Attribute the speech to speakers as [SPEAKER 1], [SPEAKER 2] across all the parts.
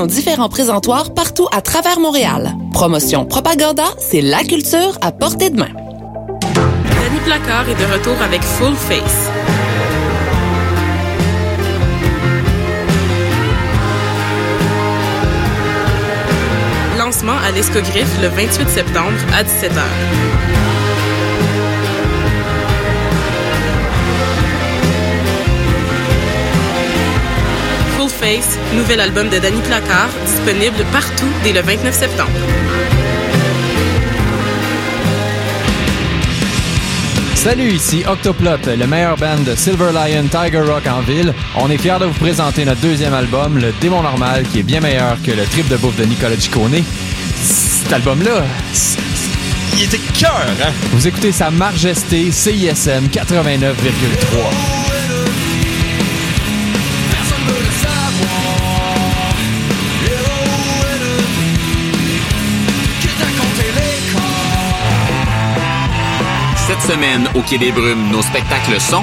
[SPEAKER 1] nos différents présentoirs partout à travers Montréal. Promotion Propaganda, c'est la culture à portée de main.
[SPEAKER 2] Danny Placard est de retour avec Full Face. Lancement à l'Escogriffe le 28 septembre à 17h. Nouvel album de Danny Placard, disponible partout dès le 29 septembre.
[SPEAKER 3] Salut, ici Octoplot, le meilleur band de Silver Lion Tiger Rock en ville. On est fiers de vous présenter notre deuxième album, Le Démon Normal, qui est bien meilleur que le trip de bouffe de Nicolas Ciccone. Cet album-là,
[SPEAKER 4] Il était cœur, hein?
[SPEAKER 3] vous écoutez Sa Majesté CISM 89,3.
[SPEAKER 5] Cette semaine, au Quai nos spectacles sont...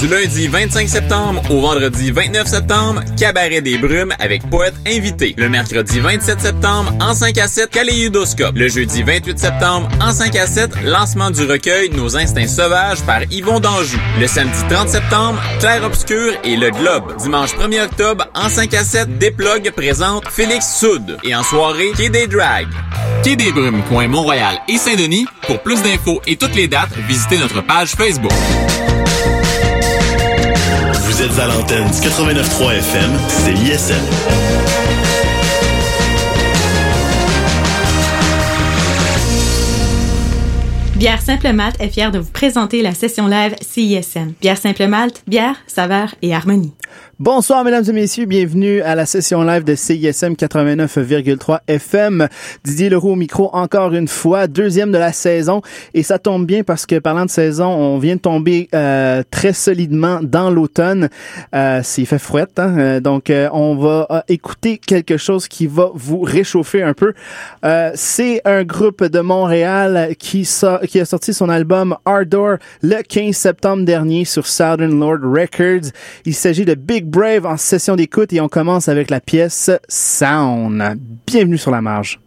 [SPEAKER 5] Du lundi 25 septembre au vendredi 29 septembre, Cabaret des Brumes avec poète invité. Le mercredi 27 septembre, en 5 à 7, Kaléidoscope. Le jeudi 28 septembre, en 5 à 7, lancement du recueil Nos instincts sauvages par Yvon Danjou. Le samedi 30 septembre, Clair Obscur et Le Globe. Dimanche 1er octobre, en 5 à 7, Desplug présente Félix Soud. Et en soirée, Quai des Drags. Quai des Brumes, Montréal et Saint-Denis. Pour plus d'infos et toutes les dates, visitez notre page Facebook.
[SPEAKER 4] Vous êtes à l'antenne du 89.3 FM, c'est.
[SPEAKER 6] Bière Simple Malte est fière de vous présenter la session live CISM. Bière Simple Malte, bière, saveur et harmonie.
[SPEAKER 7] Bonsoir, mesdames et messieurs. Bienvenue à la session live de CISM 89,3 FM. Didier Leroux au micro encore une fois, deuxième de la saison. Et ça tombe bien parce que parlant de saison, on vient de tomber euh, très solidement dans l'automne. Euh, c'est fait frouette, hein? Euh, donc euh, on va écouter quelque chose qui va vous réchauffer un peu. C'est un groupe de Montréal qui, qui a sorti son album Ardor le 15 septembre dernier sur Southern Lord Records. Il s'agit de Big Brave en session d'écoute et on commence avec la pièce Sound. Bienvenue sur la marge.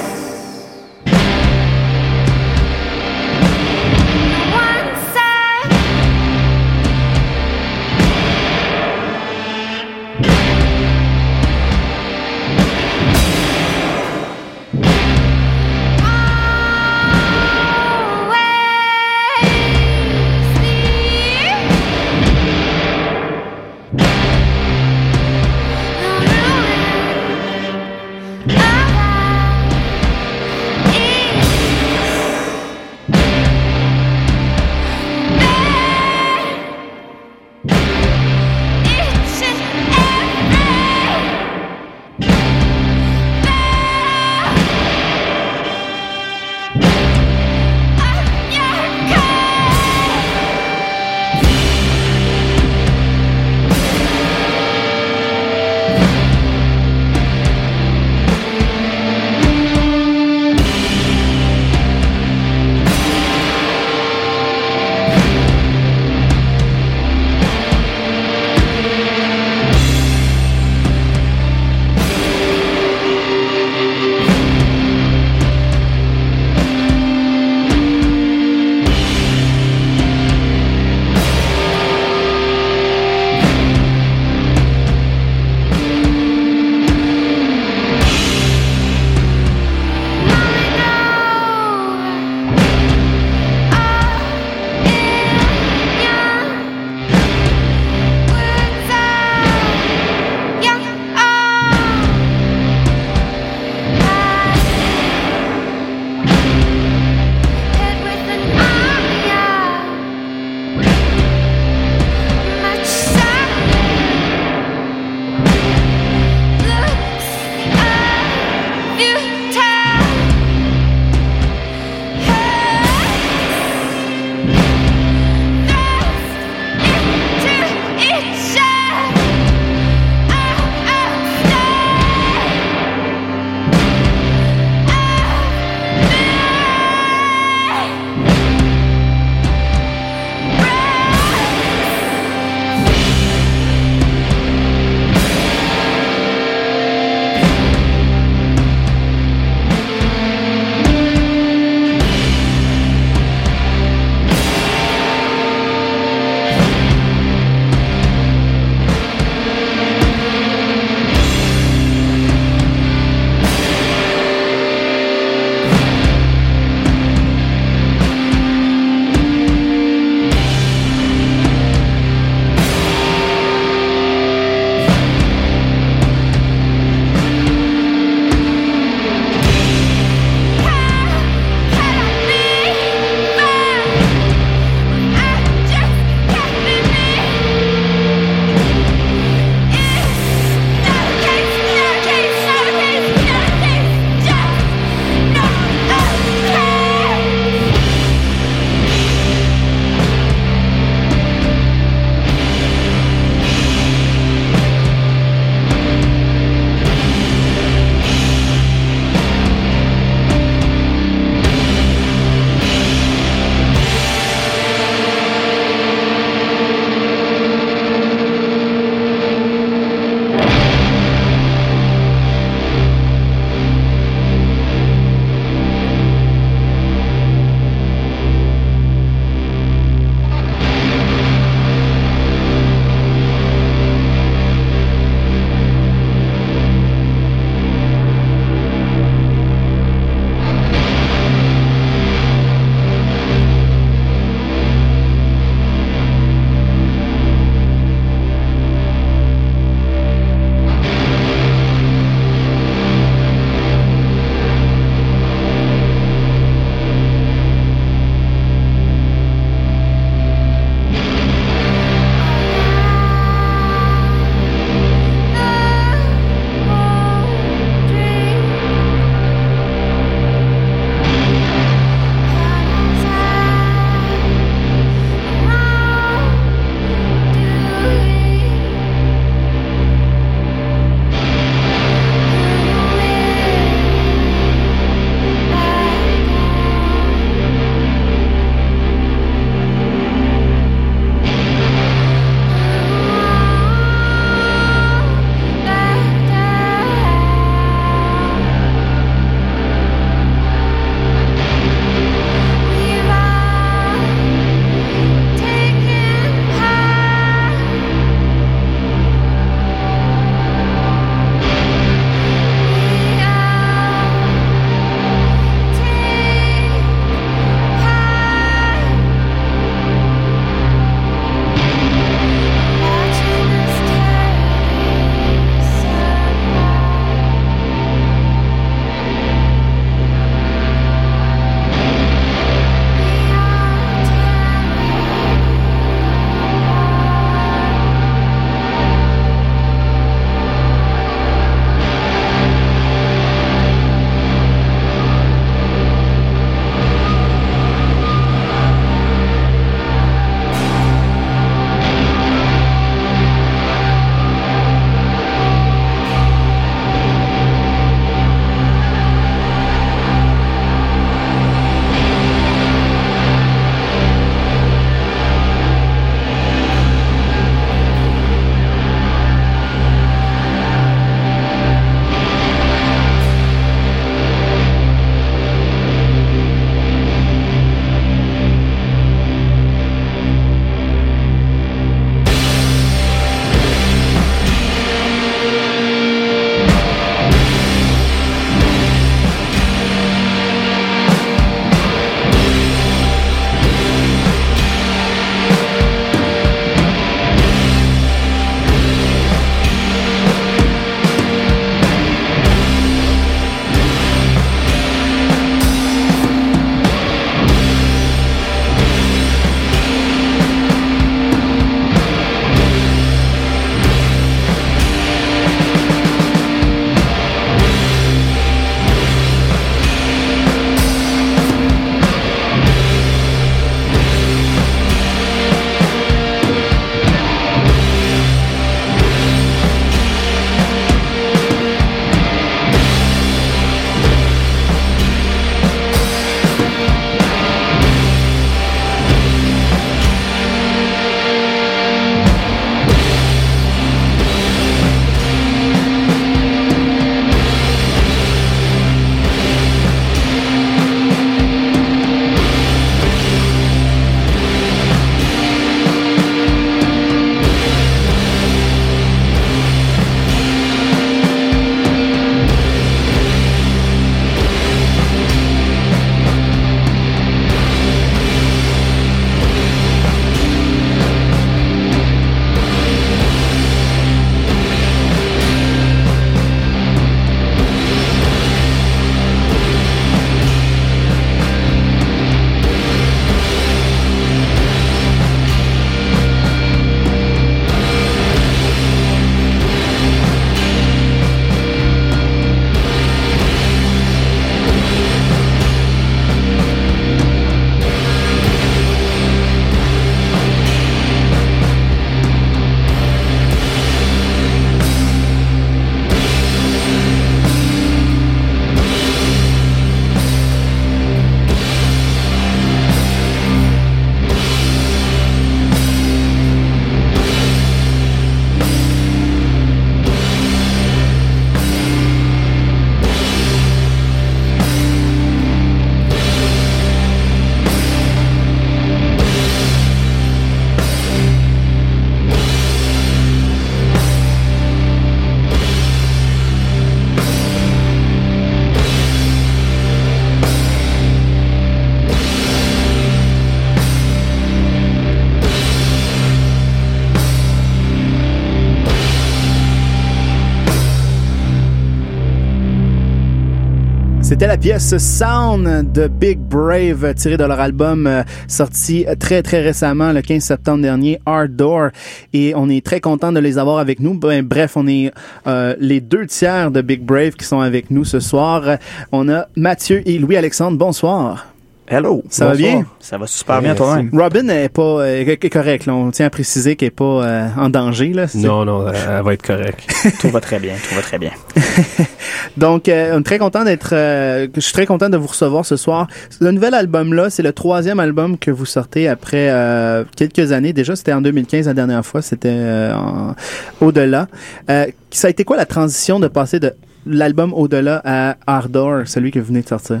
[SPEAKER 7] C'était la pièce Sound de Big Brave tirée de leur album euh, sorti très très récemment le 15 septembre dernier, Hard Door et on est très content de les avoir avec nous. Ben, bref, on est euh, les deux tiers de Big Brave qui sont avec nous ce soir. On a Mathieu et Louis-Alexandre. Bonsoir.
[SPEAKER 8] Hello.
[SPEAKER 7] Ça va bien?
[SPEAKER 8] Ça va super bien toi-même?
[SPEAKER 7] Robin est pas euh, est correct. Là. On tient à préciser qu'elle est pas euh, en danger. Là.
[SPEAKER 9] Non, non, elle va être correcte.
[SPEAKER 8] tout va très bien, tout va très bien.
[SPEAKER 7] Donc, euh, on est très content d'être. euh, je suis très content de vous recevoir ce soir. Le nouvel album là, c'est le troisième album que vous sortez après euh, quelques années. Déjà, c'était en 2015 la dernière fois. C'était euh, en- au-delà. Euh, ça a été quoi la transition de passer de l'album au-delà à Ardor, celui que vous venez de sortir?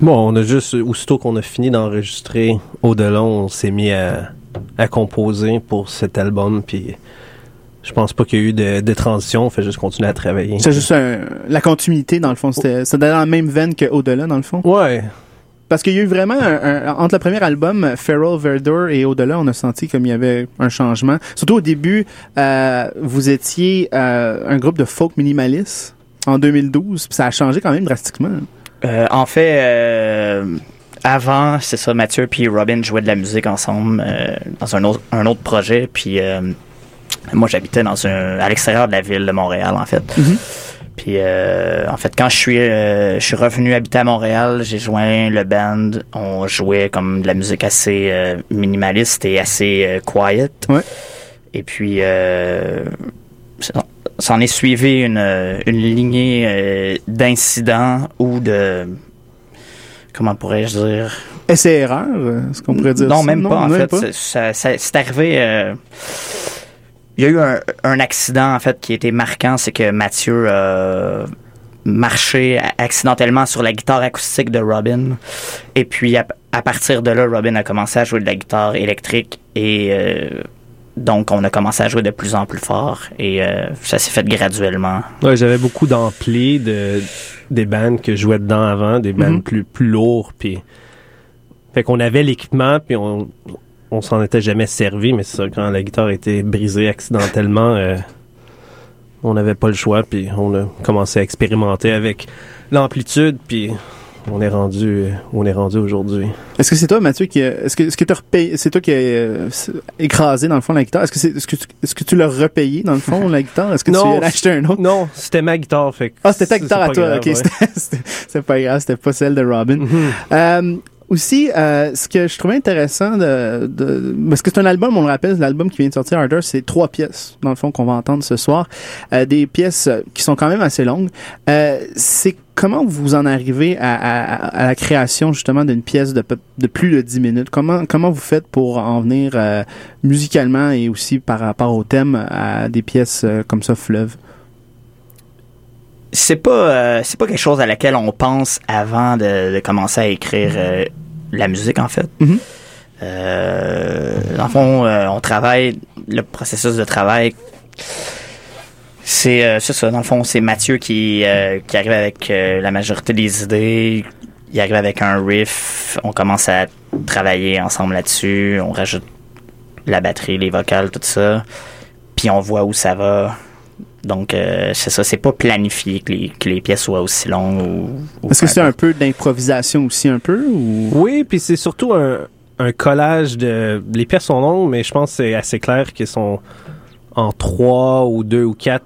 [SPEAKER 9] Bon, on a juste, aussitôt qu'on a fini d'enregistrer Au-delà, on s'est mis à, à composer pour cet album, puis je pense pas qu'il y a eu de, de transition, on fait juste continuer à travailler.
[SPEAKER 7] C'est juste un- la continuité dans le fond. C'était c'était dans la même veine que au-delà dans le fond?
[SPEAKER 9] Ouais,
[SPEAKER 7] Parce qu'il y a eu vraiment un, un- entre le premier album Feral Verdure et au-delà, on a senti comme il y avait un changement. Surtout au début, euh, vous étiez euh, un groupe de folk minimaliste en 2012, puis ça a changé quand même drastiquement.
[SPEAKER 8] Euh, en fait, euh, avant, c'est ça, Mathieu puis Robin jouaient de la musique ensemble euh, dans un autre, un autre projet. Puis euh, moi, j'habitais dans un, à l'extérieur de la ville de Montréal, en fait.
[SPEAKER 7] Mhm.
[SPEAKER 8] Puis euh, en fait, quand je suis, euh, je suis revenu habiter à Montréal, j'ai joint le band. On jouait comme de la musique assez euh, minimaliste et assez euh, quiet.
[SPEAKER 7] Ouais.
[SPEAKER 8] Et puis, euh, ça- s'en est suivi une, euh, une lignée euh, d'incidents ou de... Comment pourrais-je dire?
[SPEAKER 7] Essai-erreur, euh, est-ce qu'on pourrait dire
[SPEAKER 8] non,
[SPEAKER 7] ça?
[SPEAKER 8] même pas, en fait. C'est- ça- ça- C'est arrivé... euh, il y a eu un, un accident, en fait, qui était marquant. C'est que Mathieu euh, marchait accidentellement sur la guitare acoustique de Robin. Et puis, à, à partir de là, Robin a commencé à jouer de la guitare électrique. Et euh, donc, on a commencé à jouer de plus en plus fort. Et euh, ça s'est fait graduellement.
[SPEAKER 9] ouais j'avais beaucoup d'amplis de, des bandes que je jouais dedans avant, des bandes
[SPEAKER 7] Mhm.
[SPEAKER 9] plus, plus lourds, puis... Fait qu'on avait l'équipement, puis on, on s'en était jamais servi, mais c'est ça, quand la guitare était brisée accidentellement, euh, on n'avait pas le choix, puis on a commencé à expérimenter avec l'amplitude, puis on est rendu, on est rendu aujourd'hui.
[SPEAKER 7] Est-ce que c'est toi, Mathieu, qui a- est-ce que est-ce que c'est toi qui as euh, écrasé dans le fond la guitare? Est-ce que c'est est-ce que tu, est-ce que tu l'as repayé dans le fond la guitare? Est-ce que
[SPEAKER 9] Non,
[SPEAKER 7] tu as acheté un autre?
[SPEAKER 9] Non, c'était ma guitare, fait
[SPEAKER 7] Ah, c'était ta guitare à toi.
[SPEAKER 9] grave,
[SPEAKER 7] ok,
[SPEAKER 9] ouais.
[SPEAKER 7] c'était- c'était c'est pas grave, c'était pas celle de Robin.
[SPEAKER 9] Mhm.
[SPEAKER 7] Euh, aussi, euh, ce que je trouvais intéressant de, de parce que c'est un album, on le rappelle, l'album qui vient de sortir, Harder, c'est trois pièces dans le fond qu'on va entendre ce soir, Euh, des pièces qui sont quand même assez longues. Euh, c'est comment vous en arrivez à, à- à la création justement d'une pièce de, plus de 10 minutes? Comment comment vous faites pour en venir euh, musicalement et aussi par rapport au thème à des pièces euh, comme ça fleuve
[SPEAKER 8] c'est pas euh, c'est pas quelque chose à laquelle on pense avant de, de commencer à écrire euh, la musique en fait.
[SPEAKER 7] Mhm.
[SPEAKER 8] Euh, dans le fond, on travaille le processus de travail. C'est euh, c'est ça. Dans le fond, c'est Mathieu qui euh, qui arrive avec euh, la majorité des idées. Il arrive avec un riff. On commence à travailler ensemble là-dessus. On rajoute la batterie, les vocales, tout ça. Puis on voit où ça va. Donc, euh, c'est ça, c'est pas planifié que les, que les pièces soient aussi longues ou. ou
[SPEAKER 7] Est-ce que c'est un peu d'improvisation aussi un peu ou?
[SPEAKER 9] Oui, puis c'est surtout un, un collage de. Les pièces sont longues, mais je pense que c'est assez clair qu'elles sont en trois ou deux ou quatre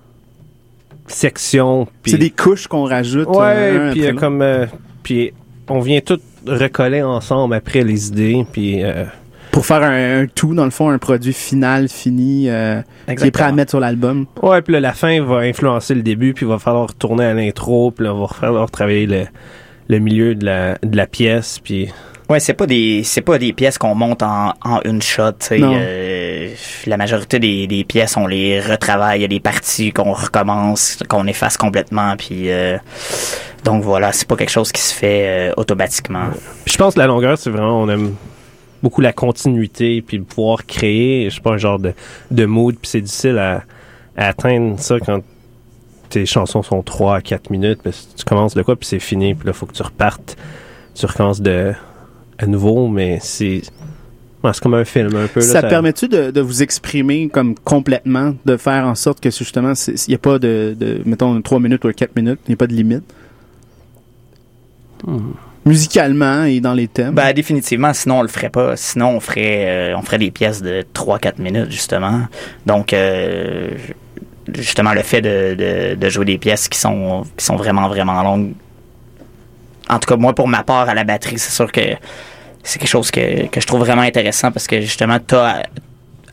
[SPEAKER 9] sections. puis-
[SPEAKER 7] c'est des couches qu'on rajoute euh,
[SPEAKER 9] Ouais, puis
[SPEAKER 7] après
[SPEAKER 9] euh, comme. euh, puis on vient tout recoller ensemble après les idées, puis. euh,
[SPEAKER 7] pour faire un, un tout dans le fond un produit final fini euh, qui est prêt à mettre sur l'album
[SPEAKER 9] Ouais, puis là, la fin va influencer le début, puis il va falloir retourner à l'intro, puis là, va falloir travailler le, le milieu de la, de la pièce, puis...
[SPEAKER 8] Ouais, c'est pas des c'est pas des pièces qu'on monte en, en une shot. tu sais. La majorité des, pièces, on les retravaille. Il y a des parties qu'on recommence, qu'on efface complètement. Puis euh, donc voilà, c'est pas quelque chose qui se fait euh, automatiquement.
[SPEAKER 9] Je pense que la longueur, c'est vraiment, on aime beaucoup la continuité, puis pouvoir créer, je sais pas, un genre de, mood, puis c'est difficile à, atteindre ça quand tes chansons sont 3 à 4 minutes, parce que tu commences de quoi, puis c'est fini, puis là, faut que tu repartes, tu recommences de, à nouveau, mais c'est c'est comme un film un peu. là,
[SPEAKER 7] Ça, permet-tu de, de vous exprimer comme complètement, de faire en sorte que justement, il n'y a pas de, de, mettons, 3 minutes ou 4 minutes, il n'y a pas de limite? Musicalement et dans les thèmes?
[SPEAKER 8] Ben, définitivement, sinon on le ferait pas. Sinon, on ferait, euh, on ferait des pièces de 3-4 minutes, justement. Donc, euh, justement, le fait de, de, de jouer des pièces qui sont, qui sont vraiment, vraiment longues. En tout cas, moi, pour ma part, à la batterie, c'est sûr que c'est quelque chose que, que je trouve vraiment intéressant parce que, justement, tu as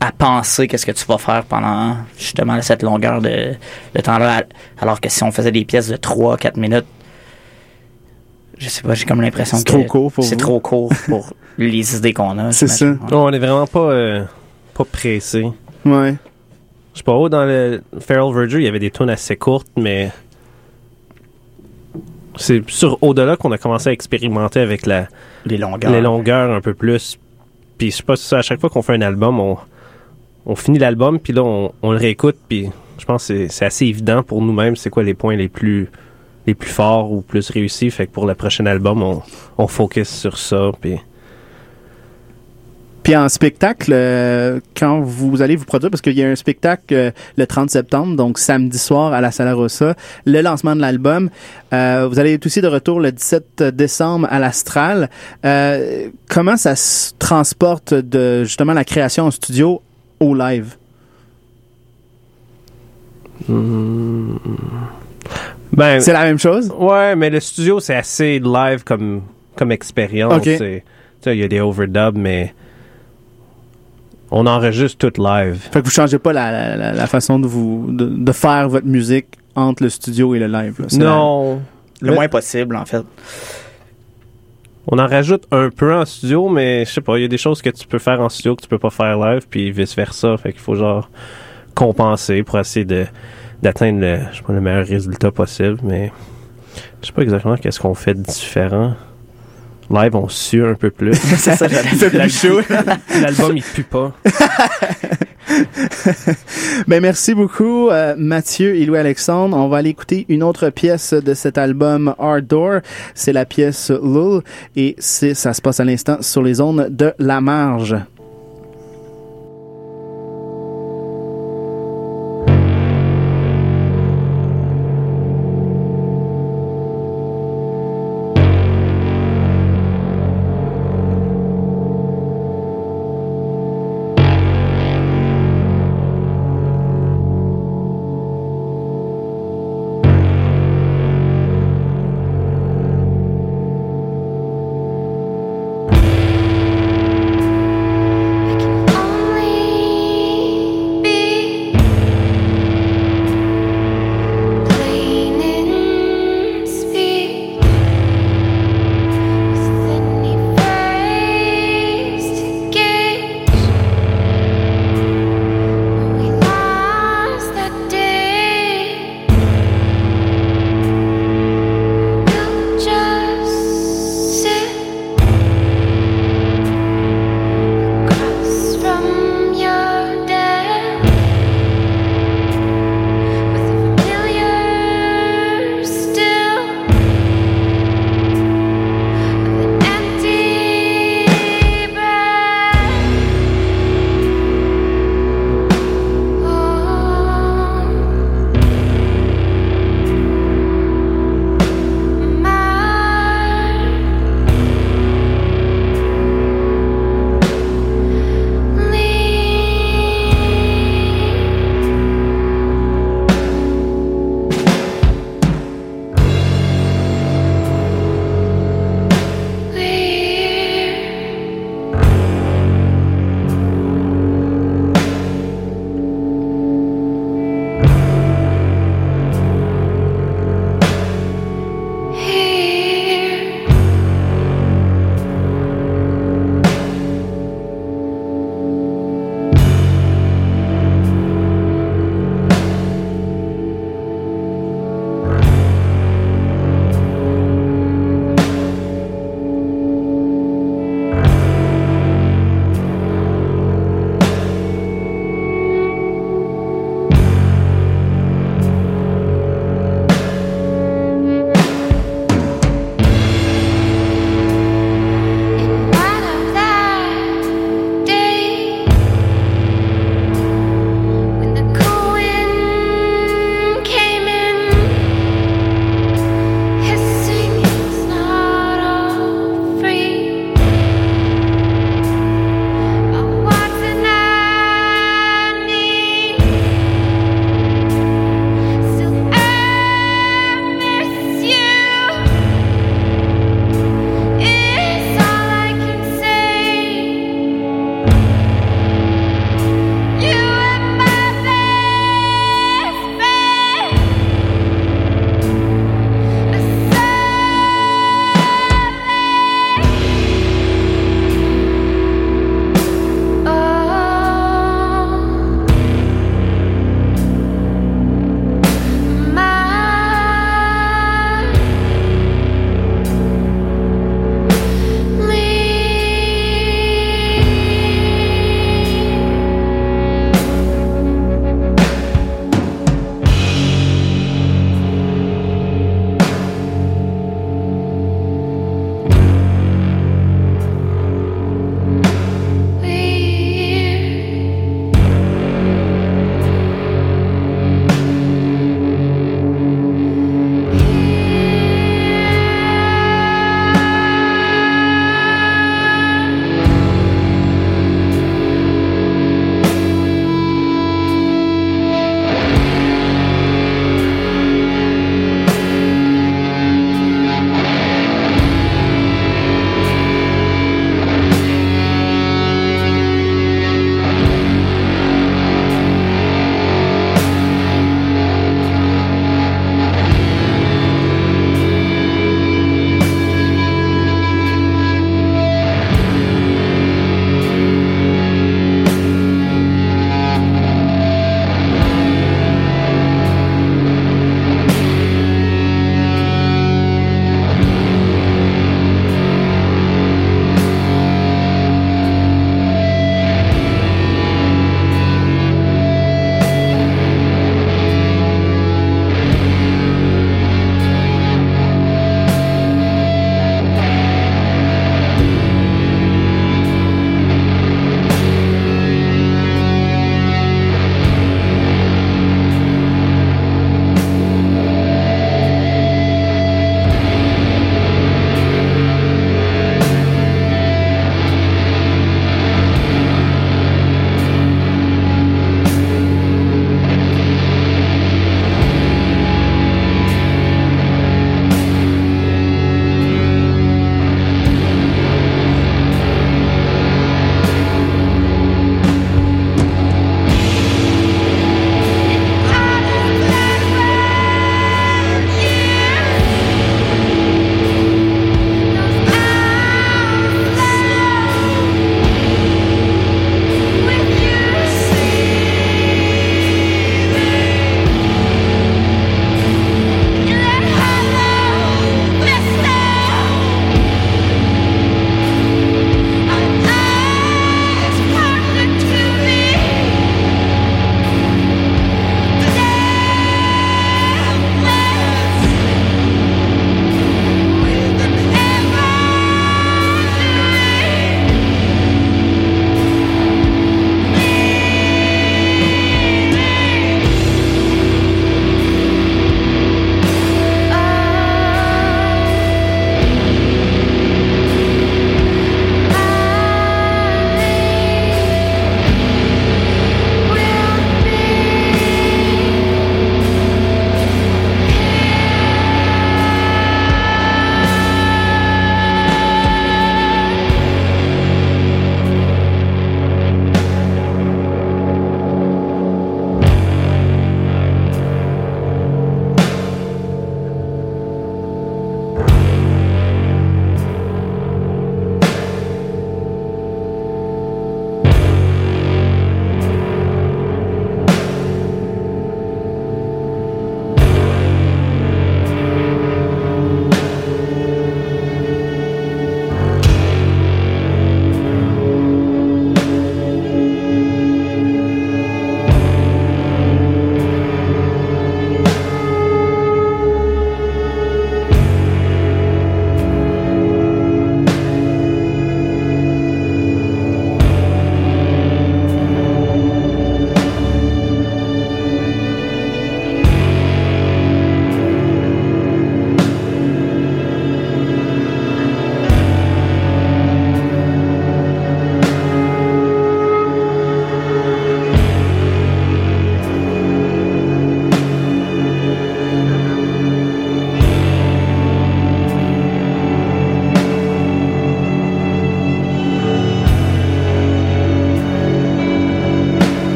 [SPEAKER 8] à, à penser qu'est-ce que tu vas faire pendant, justement, cette longueur de, de temps-là. Alors que si on faisait des pièces de 3-4 minutes, je sais pas, j'ai comme l'impression que
[SPEAKER 7] trop court pour
[SPEAKER 8] c'est trop court pour les idées qu'on a.
[SPEAKER 7] C'est ça.
[SPEAKER 9] Non, on est vraiment pas, euh, pas pressé.
[SPEAKER 7] Ouais.
[SPEAKER 9] Je sais pas, où dans le Feral Verger, il y avait des tunes assez courtes, mais c'est sur au-delà qu'on a commencé à expérimenter avec la,
[SPEAKER 8] Les longueurs.
[SPEAKER 9] les longueurs un peu plus. Puis je sais pas si à chaque fois qu'on fait un album, on, on finit l'album, puis là, on, on le réécoute, puis je pense que c'est- c'est assez évident pour nous-mêmes c'est quoi les points les plus les plus forts ou plus réussis. Fait que pour le prochain album, on, on focus sur ça, puis...
[SPEAKER 7] Puis en spectacle, euh, quand vous allez vous produire, parce qu'il y a un spectacle euh, le 30 septembre, donc samedi soir à la Sala Rossa, le lancement de l'album. Euh, vous allez être aussi de retour le 17 décembre à l'Astral. Euh, comment ça se transporte de justement la création en studio au live?
[SPEAKER 9] Ben,
[SPEAKER 7] C'est la même chose?
[SPEAKER 9] Ouais, mais le studio, c'est assez live comme, comme expérience.
[SPEAKER 7] Ok.
[SPEAKER 9] C'est- tu sais, Il y a des overdubs, mais on enregistre tout live.
[SPEAKER 7] Fait que vous changez pas la, la- la- la façon de vous de, de faire votre musique entre le studio et le live. là. C'est
[SPEAKER 9] Non.
[SPEAKER 8] Le
[SPEAKER 9] Le-
[SPEAKER 8] moins possible, en fait.
[SPEAKER 9] On en rajoute un peu en studio, mais je sais pas, il y a des choses que tu peux faire en studio que tu peux pas faire live, puis vice-versa. Fait qu'il faut genre compenser pour essayer de d'atteindre le, je sais pas, le meilleur résultat possible, mais je sais pas exactement qu'est-ce qu'on fait de différent. Live, on sue un peu plus.
[SPEAKER 8] c'est ça, j'allais
[SPEAKER 7] Il fait plus chaud.
[SPEAKER 9] L'album, il pue pas.
[SPEAKER 7] Ben merci beaucoup euh, Mathieu et Louis-Alexandre. On va aller écouter une autre pièce de cet album Hard Door. C'est la pièce Lull et c'est ça se passe à l'instant sur les ondes de La Marge.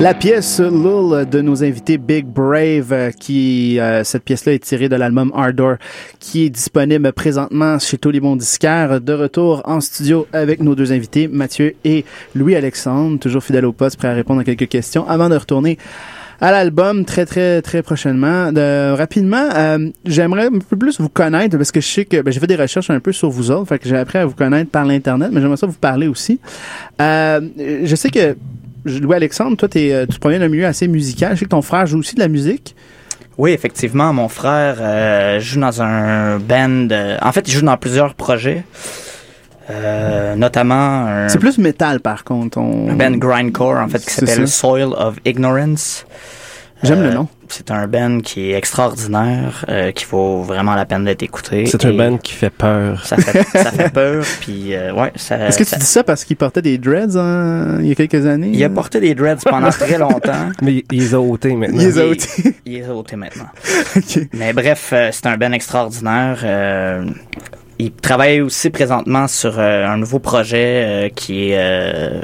[SPEAKER 7] La pièce Lul de nos invités Big Brave, euh, qui euh, cette pièce-là est tirée de l'album Ardor, qui est disponible présentement chez tous les bons. De retour en studio avec nos deux invités, Mathieu et Louis-Alexandre, toujours fidèles au poste, prêts à répondre à quelques questions avant de retourner à l'album très très très prochainement. De, rapidement, euh, j'aimerais un peu plus vous connaître parce que je sais que ben, j'ai fait des recherches un peu sur vous autres, fait que j'ai appris à vous connaître par l'internet, mais j'aimerais ça vous parler aussi. Euh, je sais que Louis-Alexandre, toi, t'es, euh, tu proviens d'un milieu assez musical. Je sais que ton frère joue aussi de la musique.
[SPEAKER 8] Oui, effectivement, mon frère euh, joue dans un band. euh, en fait, il joue dans plusieurs projets, euh, notamment un,
[SPEAKER 7] C'est plus métal, par contre. On...
[SPEAKER 8] un band grindcore en fait qui s'appelle. Soil of Ignorance.
[SPEAKER 7] J'aime le nom.
[SPEAKER 8] C'est un band qui est extraordinaire, euh, qui vaut vraiment la peine d'être écouté.
[SPEAKER 9] C'est un band qui fait peur.
[SPEAKER 8] Ça fait, ça fait peur, puis euh, ouais, ça.
[SPEAKER 7] Est-ce que
[SPEAKER 8] ça-
[SPEAKER 7] tu dis ça parce qu'il portait des dreads hein, il y a quelques années?
[SPEAKER 8] Il a porté des dreads pendant très longtemps.
[SPEAKER 9] Mais il les a ôtés maintenant.
[SPEAKER 7] Il les a ôtés.
[SPEAKER 8] Il est ôté maintenant. Mais bref, euh, c'est un band extraordinaire. euh, il travaille aussi présentement sur euh, un nouveau projet euh, qui est euh,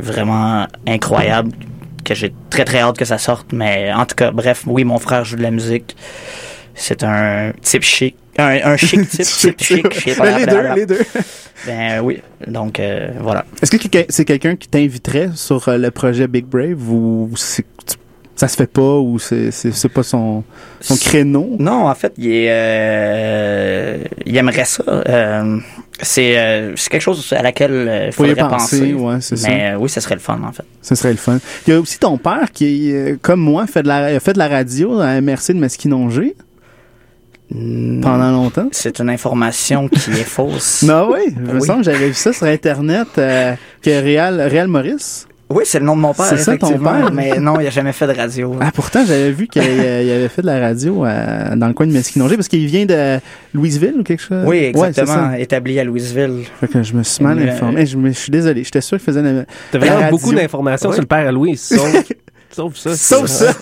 [SPEAKER 8] vraiment incroyable, que j'ai très très hâte que ça sorte. Mais en tout cas, bref, oui, mon frère joue de la musique. C'est un type chic. Un, un chic type, type chic.
[SPEAKER 7] Ben, les deux, les deux.
[SPEAKER 8] Ben oui, donc euh, voilà.
[SPEAKER 7] Est-ce que c'est quelqu'un qui t'inviterait sur euh, le projet Big Brave ou c'est- ça se fait pas ou c'est, c'est, c'est pas son, son créneau?
[SPEAKER 8] Non, en fait, il est, euh, il aimerait ça. Euh, c'est, euh, c'est quelque chose à laquelle il
[SPEAKER 7] Faut penser,
[SPEAKER 8] penser.
[SPEAKER 7] ouais, c'est ça.
[SPEAKER 8] Mais euh, oui, ça serait le fun, en fait.
[SPEAKER 7] Ce serait le fun. Il y a aussi ton père qui, euh, comme moi, fait de la, a fait de la radio à MRC de Masquinongé pendant longtemps.
[SPEAKER 8] C'est une information qui est fausse.
[SPEAKER 7] Non, oui. Il me
[SPEAKER 8] Oui.
[SPEAKER 7] semble que j'avais vu ça sur Internet, euh, que Réal, Réal Maurice.
[SPEAKER 8] Oui, c'est le nom de mon père,
[SPEAKER 7] C'est ça, ton père?
[SPEAKER 8] Mais non, il a jamais fait de radio.
[SPEAKER 7] Ah, pourtant, j'avais vu qu'il euh, il avait fait de la radio euh, dans le coin de Masquinongé parce qu'il vient de Louisville ou quelque chose?
[SPEAKER 8] oui, exactement. établi à Louisville.
[SPEAKER 7] Fait que je me suis mal
[SPEAKER 8] Mais,
[SPEAKER 7] informé. Je, me- je suis désolé. J'étais sûr qu'il faisait de la,
[SPEAKER 9] T'as vraiment
[SPEAKER 7] radio.
[SPEAKER 9] beaucoup d'informations
[SPEAKER 8] Oui.
[SPEAKER 9] sur le père à Louis, sauf, sauf ça.
[SPEAKER 7] Sauf ça.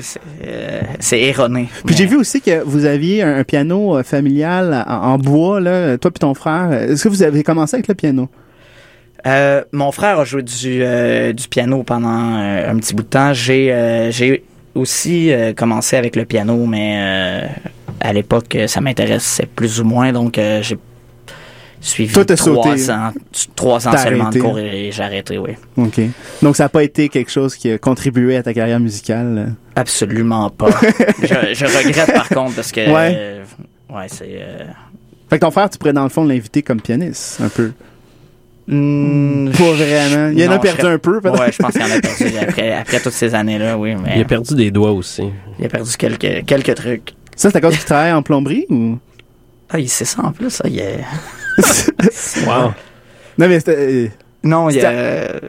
[SPEAKER 8] C'est- euh, c'est erroné.
[SPEAKER 7] Puis j'ai vu aussi que vous aviez un, un piano euh, familial en, en bois, là, toi puis ton frère. Est-ce que vous avez commencé avec le piano?
[SPEAKER 8] Euh, mon frère a joué du, euh, du piano pendant euh, un petit bout de temps. J'ai j'ai aussi commencé avec le piano, mais à l'époque, ça m'intéressait plus ou moins, donc j'ai suivi
[SPEAKER 7] Toi, t'as
[SPEAKER 8] trois
[SPEAKER 7] sauté.
[SPEAKER 8] ans, trois ans
[SPEAKER 7] T'as
[SPEAKER 8] seulement
[SPEAKER 7] arrêté.
[SPEAKER 8] de cours et j'ai arrêté, oui.
[SPEAKER 7] OK. Donc ça n'a pas été quelque chose qui a contribué à ta carrière musicale?
[SPEAKER 8] Absolument pas. je, je regrette par contre parce que
[SPEAKER 7] Ouais.
[SPEAKER 8] euh, ouais, c'est euh,
[SPEAKER 7] Fait que ton frère, tu pourrais dans le fond l'inviter comme pianiste, un peu.
[SPEAKER 8] Hmm,
[SPEAKER 7] Pas vraiment. Il y en a perdu
[SPEAKER 8] serais-
[SPEAKER 7] un peu, peut-être.
[SPEAKER 8] Ouais, je pense qu'il en a perdu après, après toutes ces années-là, oui, mais
[SPEAKER 9] Il a perdu des doigts aussi.
[SPEAKER 8] il a perdu quelques, quelques trucs.
[SPEAKER 7] Ça, c'est à cause qu'il travaille en plomberie ou?
[SPEAKER 8] Ah, il sait ça en plus, ça, il est...
[SPEAKER 9] Wow.
[SPEAKER 7] Non, mais c'était, euh,
[SPEAKER 8] Non, il
[SPEAKER 7] C'était-
[SPEAKER 8] euh,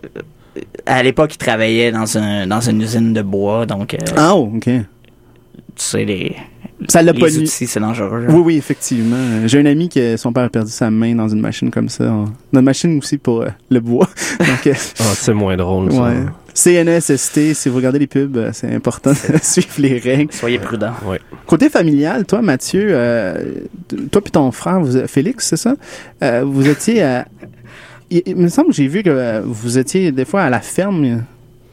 [SPEAKER 8] à l'époque, il travaillait dans, un, dans une usine de bois, donc, euh,
[SPEAKER 7] Ah, oh, OK.
[SPEAKER 8] tu sais, les,
[SPEAKER 7] Ça l'a pas
[SPEAKER 8] les outils, c'est dangereux.
[SPEAKER 7] Oui, oui, effectivement. J'ai un ami que son père a perdu sa main dans une machine comme ça. Dans une machine aussi pour euh, le bois. Donc, euh,
[SPEAKER 9] Ah, c'est moins drôle, ça.
[SPEAKER 7] ouais. CNESST, si vous regardez les pubs, euh, c'est important de suivre les règles.
[SPEAKER 8] Soyez prudents.
[SPEAKER 7] Côté familial, toi, Mathieu, euh, toi puis ton frère, vous, Félix, c'est ça? Euh, vous étiez à... Il, il me semble que j'ai vu que euh, vous étiez des fois à la ferme.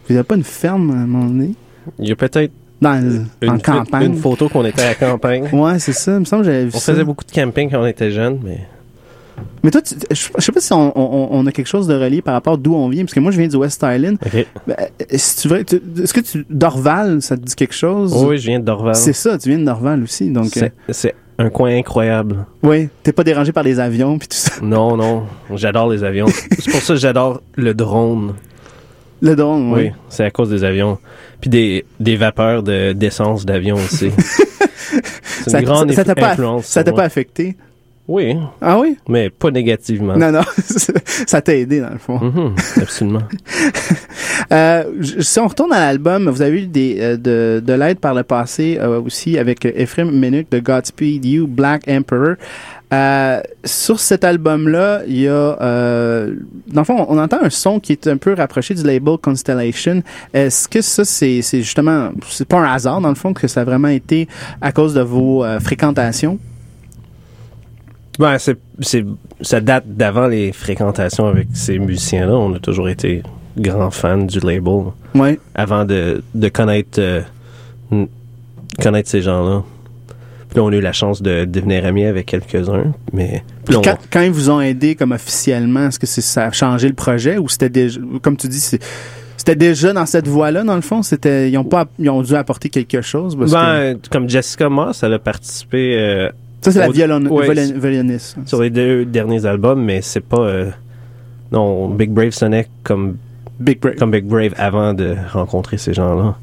[SPEAKER 7] Vous n'avez pas une ferme à un moment donné?
[SPEAKER 9] Il y a peut-être
[SPEAKER 7] Dans,
[SPEAKER 9] une,
[SPEAKER 7] en campagne.
[SPEAKER 9] une photo qu'on était à la campagne.
[SPEAKER 7] Ouais, c'est ça. Il me semble que j'avais vu
[SPEAKER 9] On
[SPEAKER 7] ça.
[SPEAKER 9] faisait beaucoup de camping quand on était jeunes, mais
[SPEAKER 7] Mais toi, tu- je je sais pas si on, on- on a quelque chose de relié par rapport d'où on vient, parce que moi, je viens du West Island. Ben, si tu veux, tu- est-ce que tu Dorval, ça te dit quelque chose?
[SPEAKER 9] Oh oui, je viens de Dorval.
[SPEAKER 7] C'est ça, tu viens de Dorval aussi, donc. euh,
[SPEAKER 9] C'est c'est un coin incroyable.
[SPEAKER 7] oui, t'es pas dérangé par les avions puis tout ça.
[SPEAKER 9] Non, non, j'adore les avions. C'est pour ça que j'adore le drone.
[SPEAKER 7] Le drone,
[SPEAKER 9] Oui,
[SPEAKER 7] oui.
[SPEAKER 9] c'est à cause des avions. Puis des, des vapeurs de- d'essence d'avion aussi. C'est
[SPEAKER 7] Ça-
[SPEAKER 9] une grande
[SPEAKER 7] ça
[SPEAKER 9] inf-
[SPEAKER 7] pas,
[SPEAKER 9] influence.
[SPEAKER 7] ça t'a pas affecté?
[SPEAKER 9] Oui,
[SPEAKER 7] Ah oui?
[SPEAKER 9] Mais pas négativement.
[SPEAKER 7] Non, non, ça t'a aidé dans le fond.
[SPEAKER 9] Mhm, absolument.
[SPEAKER 7] Euh, si on retourne à l'album, vous avez eu des, euh, de, de l'aide par le passé euh, aussi avec Ephraim Menuk de Godspeed You, Black Emperor. Euh, sur cet album-là, il y a, euh, dans le fond, on entend un son qui est un peu rapproché du label Constellation. Est-ce que ça, c'est, c'est justement, c'est pas un hasard dans le fond que ça a vraiment été à cause de vos euh, fréquentations?
[SPEAKER 9] Ben, c'est, c'est, ça date d'avant les fréquentations avec ces musiciens-là. On a toujours été grand fan du label
[SPEAKER 7] Ouais.
[SPEAKER 9] avant de, de connaître, euh, connaître ces gens-là. Puis là, on a eu la chance de devenir amis avec quelques-uns, mais puis là, on-
[SPEAKER 7] Quand, quand ils vous ont aidé comme officiellement, est-ce que c'est, ça a changé le projet ou c'était déjà, comme tu dis, c'est- c'était déjà dans cette voie-là, dans le fond? C'était, ils ont pas, ils ont dû apporter quelque chose? parce que-
[SPEAKER 9] Ben, comme Jessica Moss, elle a participé euh,
[SPEAKER 7] ça, c'est la violon,
[SPEAKER 9] ouais,
[SPEAKER 7] violoniste.
[SPEAKER 9] sur les deux derniers albums, mais c'est pas. euh, non, Big Brave sonnait comme,
[SPEAKER 7] Big
[SPEAKER 9] comme Big Brave avant de rencontrer ces gens-là.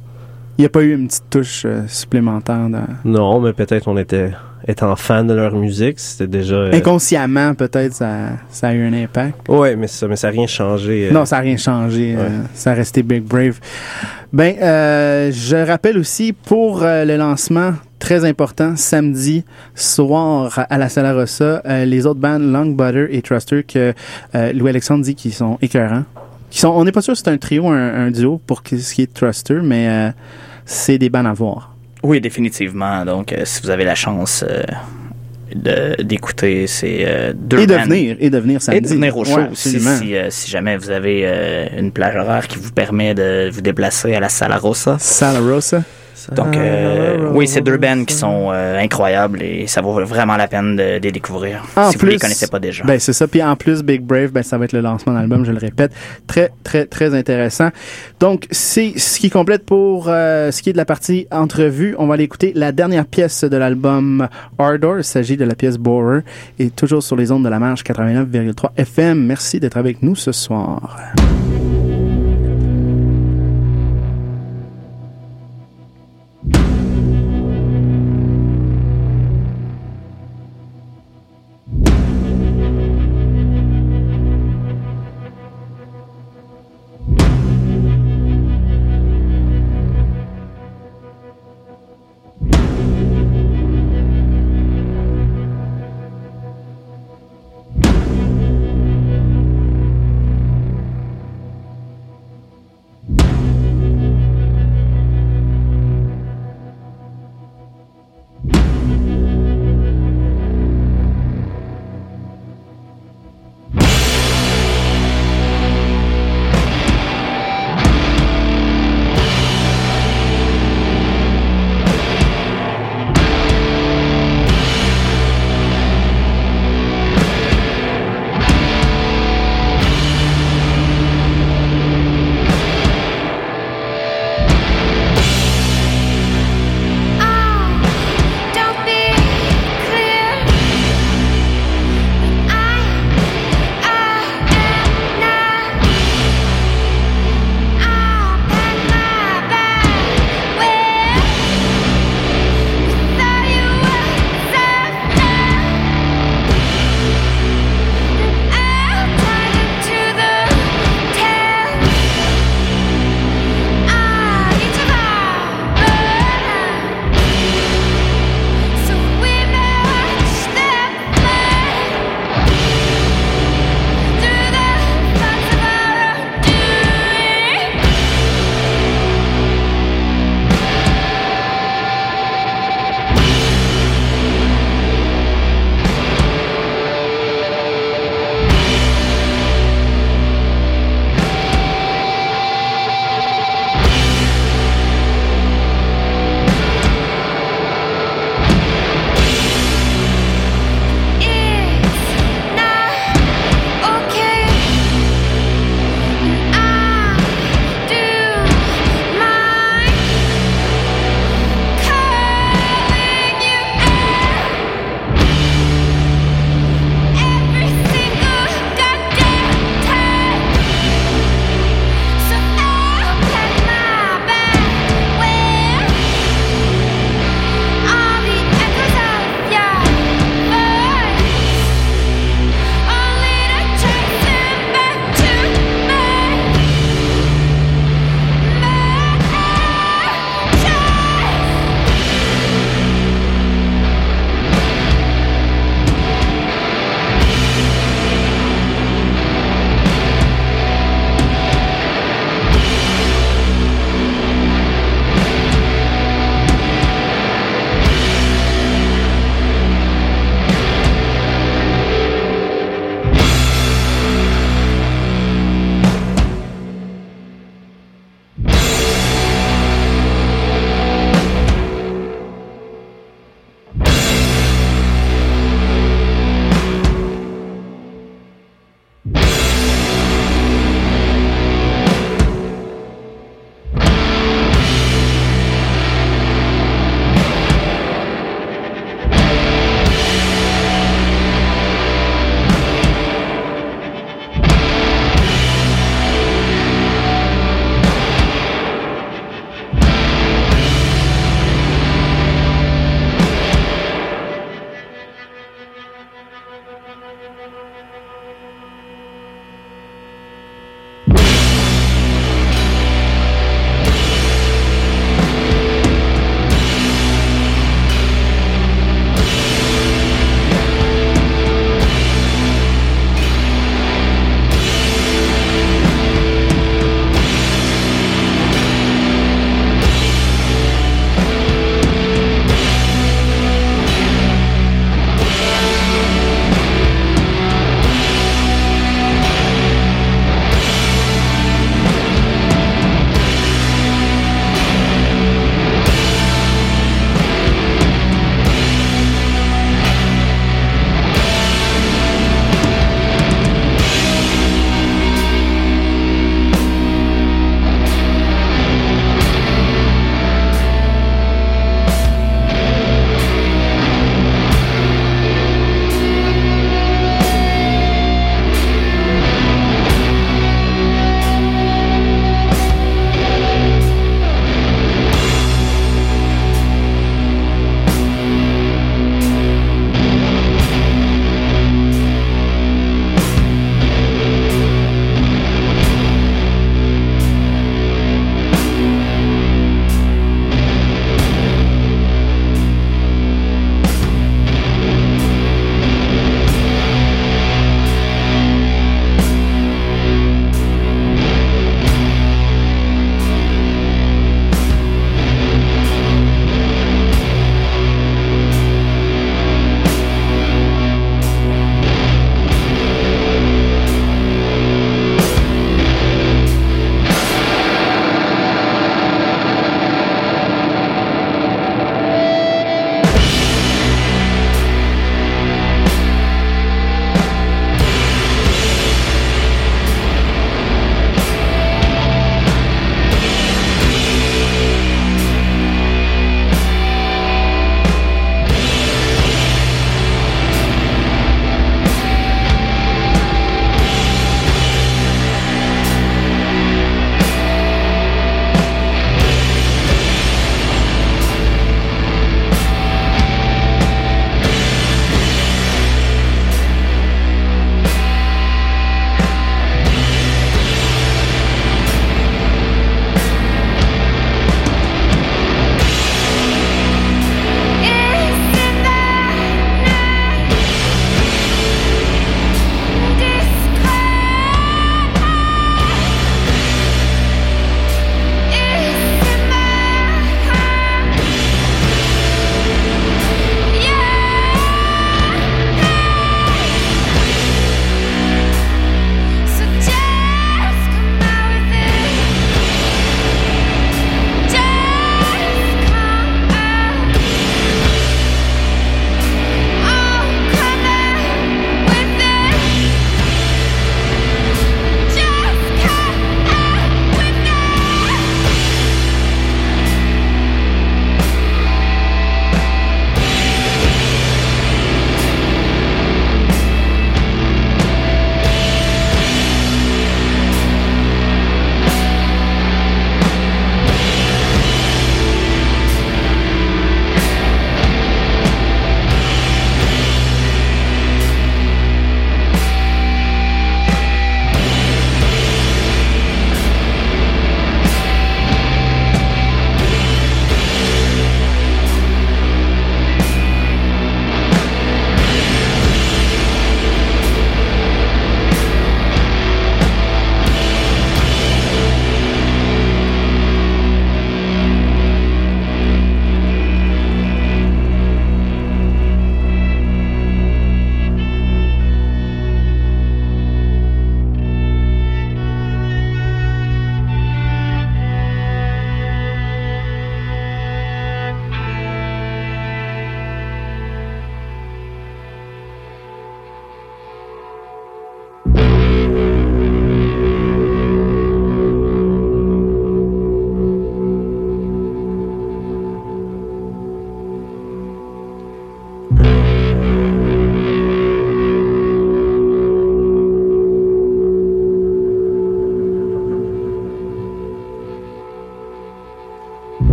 [SPEAKER 7] Il n'y a pas eu une petite touche euh, supplémentaire dans...
[SPEAKER 9] Non, mais peut-être on était étant fan de leur musique, c'était déjà. euh,
[SPEAKER 7] Inconsciemment, peut-être, ça, ça a eu un impact.
[SPEAKER 9] ouais, mais ça, mais ça n'a rien changé. euh,
[SPEAKER 7] Non, ça n'a rien changé. ça a resté Big Brave. Ben, euh, je rappelle aussi pour le lancement très important samedi soir à la Sala Rossa, les autres bandes Long Butter et Truster que euh, Louis Alexandre dit qu'ils sont écœurants. Qui sont, on n'est pas sûr si c'est un trio ou un, un duo pour ce qui est Truster, mais euh, c'est des bandes à voir.
[SPEAKER 8] Oui, définitivement. Donc, euh, si vous avez la chance euh, d'écouter ces deux
[SPEAKER 7] Et de venir, et de venir samedi.
[SPEAKER 8] Et de venir au show
[SPEAKER 7] Ouais,
[SPEAKER 8] aussi, si, si jamais vous avez une plage horaire qui vous permet de vous déplacer à la Sala Rossa.
[SPEAKER 7] Sala Rossa.
[SPEAKER 8] Donc, euh, oui, c'est deux bands qui sont euh, incroyables et ça vaut vraiment la peine de, de les découvrir
[SPEAKER 7] En
[SPEAKER 8] si vous les
[SPEAKER 7] plus-
[SPEAKER 8] connaissez pas déjà.
[SPEAKER 7] Ben c'est ça. Puis en plus, Big Brave, ben ça va être le lancement d'album, je le répète. Très, très, très intéressant. Donc, c'est ce qui complète pour euh, ce qui est de la partie entrevue. On va aller écouter la dernière pièce de l'album Ardor. Il s'agit de la pièce Borer et toujours sur les ondes de la marche 89,3 FM. Merci d'être avec nous ce soir.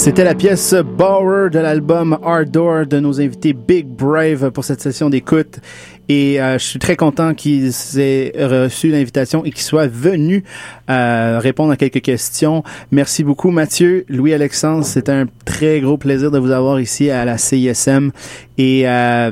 [SPEAKER 7] C'était la pièce Bower de l'album Ardor de nos invités Big Brave pour cette session d'écoute. Et euh, je suis très content qu'ils aient reçu l'invitation et qu'ils soient venus euh, répondre à quelques questions. Merci beaucoup Mathieu, Louis-Alexandre. C'était un très gros plaisir de vous avoir ici à la CISM. Et euh,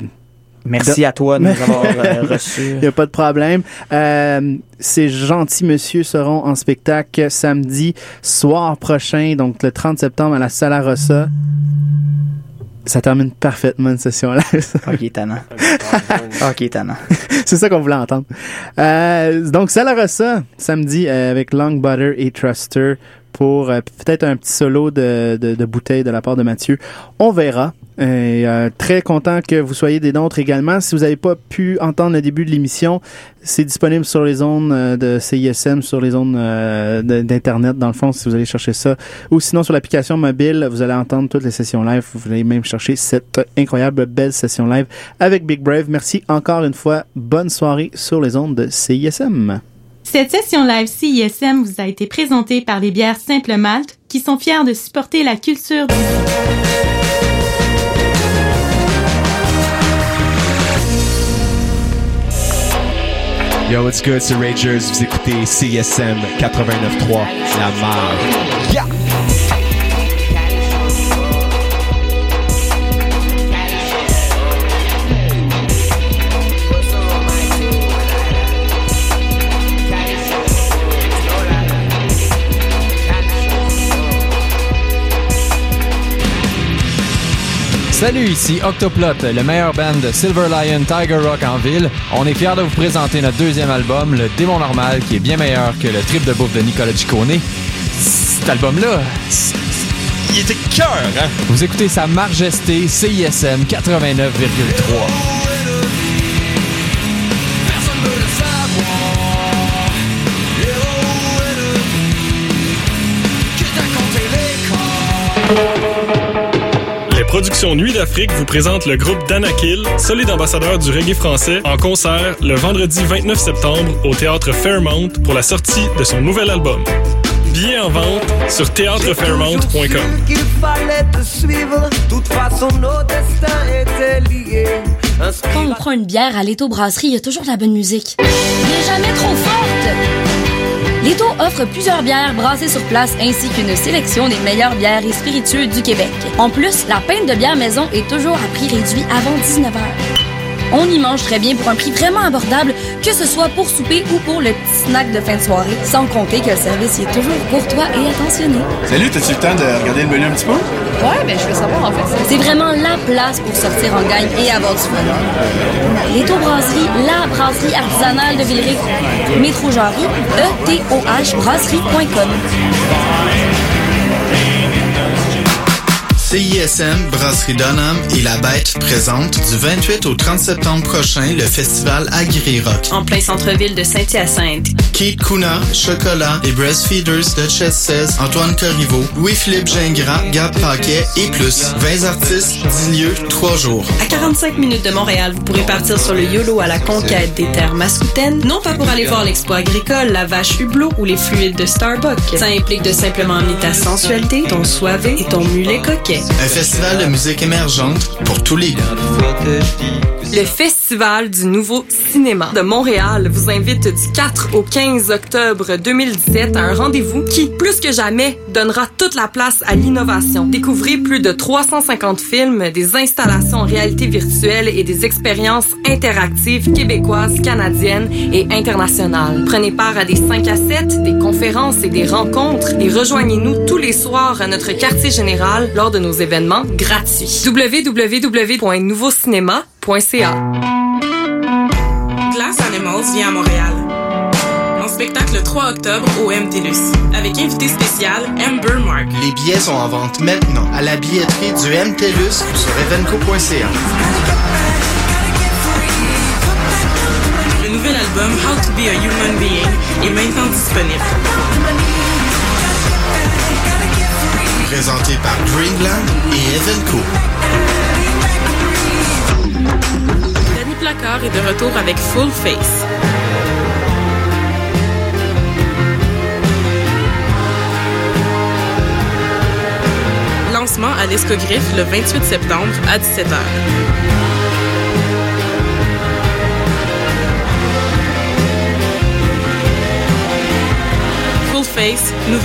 [SPEAKER 8] Merci à toi de nous avoir euh, reçus.
[SPEAKER 7] Il n'y a pas de problème. Euh, ces gentils messieurs seront en spectacle samedi soir prochain, donc le 30 septembre à la Sala Rossa. Ça termine parfaitement une session là.
[SPEAKER 8] ok, étonnant. ok, étonnant.
[SPEAKER 7] C'est ça qu'on voulait entendre. Euh, donc, Sala Rossa, samedi, euh, avec Long Butter et Truster pour euh, peut-être un petit solo de, bouteille de la part de Mathieu. On verra. Euh, très content que vous soyez des nôtres également. Si vous n'avez pas pu entendre le début de l'émission, c'est disponible sur les zones euh, de CISM, sur les zones d'Internet, dans le fond, si vous allez chercher ça. Ou sinon, sur l'application mobile, vous allez entendre toutes les sessions live. Vous allez même chercher cette incroyable belle session live avec Big Brave. Merci encore une fois. Bonne soirée sur les ondes de CISM.
[SPEAKER 6] Cette session live CISM vous a été présentée par les bières Simple Malte qui sont fiers de supporter la culture du
[SPEAKER 10] Yo, what's good, c'est Rangers. Vous écoutez CSM 89.3, La Marge. Yeah!
[SPEAKER 3] Salut, ici Octoplot, le meilleur band de Silver Lion Tiger Rock en ville. On est fiers de vous présenter notre deuxième album, Le Démon Normal, qui est bien meilleur que le trip de bouffe de Nicolas Ciccone. Cet album-là,
[SPEAKER 10] Il était cœur, hein?
[SPEAKER 3] vous écoutez Sa Majesté CISM 89,3.
[SPEAKER 11] Les productions Nuit d'Afrique vous présentent le groupe Danakil, solide ambassadeur du reggae français, en concert le vendredi 29 septembre au théâtre Fairmount pour la sortie de son nouvel album. Billets en vente sur théâtrefairmount.com.
[SPEAKER 12] qu'il fallait te suivre. Toute façon, nos destins étaient liés.
[SPEAKER 13] Quand on prend une bière à Leto Brasserie, il y a toujours de la bonne musique. Mais jamais trop forte! Leto offre plusieurs bières brassées sur place ainsi qu'une sélection des meilleures bières et spiritueux du Québec. En plus, la pinte de bière maison est toujours à prix réduit avant 19h. On y mange très bien pour un prix vraiment abordable, que ce soit pour souper ou pour le petit snack de fin de soirée, sans compter que le service y est toujours courtois et attentionné.
[SPEAKER 14] Salut, t'as-tu le temps de regarder le menu un petit peu?
[SPEAKER 13] Ouais, ben je veux savoir en fait. C'est vraiment la place pour sortir en gang et avoir du fun. Les Brasserie, la brasserie artisanale de Villeray. Métro Jarry, E E-T-O-H brasserie.com.
[SPEAKER 15] CISM, Brasserie Donham et La Bête présentent du 28 au 30 septembre prochain le festival Agri Rock.
[SPEAKER 16] En plein centre-ville de Saint-Hyacinthe.
[SPEAKER 15] Kate Kuna, Chocolat, les Breastfeeders, Duchess 16, Antoine Corriveau, Louis-Philippe Gingras, Gab Paquet et plus. 20 artistes, 10 lieux, 3 jours.
[SPEAKER 16] À 45 minutes de Montréal, vous pourrez partir sur le YOLO à la conquête des terres mascoutaines, non pas pour aller voir l'expo agricole, la vache hublot ou les fluides de Starbucks. Ça implique de simplement amener ta sensualité, ton soivé et ton mulet coquet.
[SPEAKER 15] Un festival de musique émergente pour tous les goûts.
[SPEAKER 16] Le Festival du Nouveau Cinéma de Montréal vous invite du 4 au 15 octobre 2017 à un rendez-vous qui, plus que jamais, donnera toute la place à l'innovation. Découvrez plus de 350 films, des installations en réalité virtuelle et des expériences interactives québécoises, canadiennes et internationales. Prenez part à des 5 à 7, des conférences et des rencontres et rejoignez-nous tous les soirs à notre quartier général lors de nos événements gratuits. www.nouveaucinéma.ca
[SPEAKER 2] Glass Animals vient à Montréal. En spectacle le 3 octobre au MTLUS, avec invité spécial Amber Mark.
[SPEAKER 15] Les billets sont en vente maintenant à la billetterie du MTLUS ou sur evenco.ca.
[SPEAKER 2] Le nouvel album How to Be a Human Being est maintenant disponible.
[SPEAKER 15] Présenté par Greenland et Evenco.
[SPEAKER 2] Danny Placard est de retour avec Full Face. à l'Escogriffe le 28 septembre à 17h. Full Face, nouvel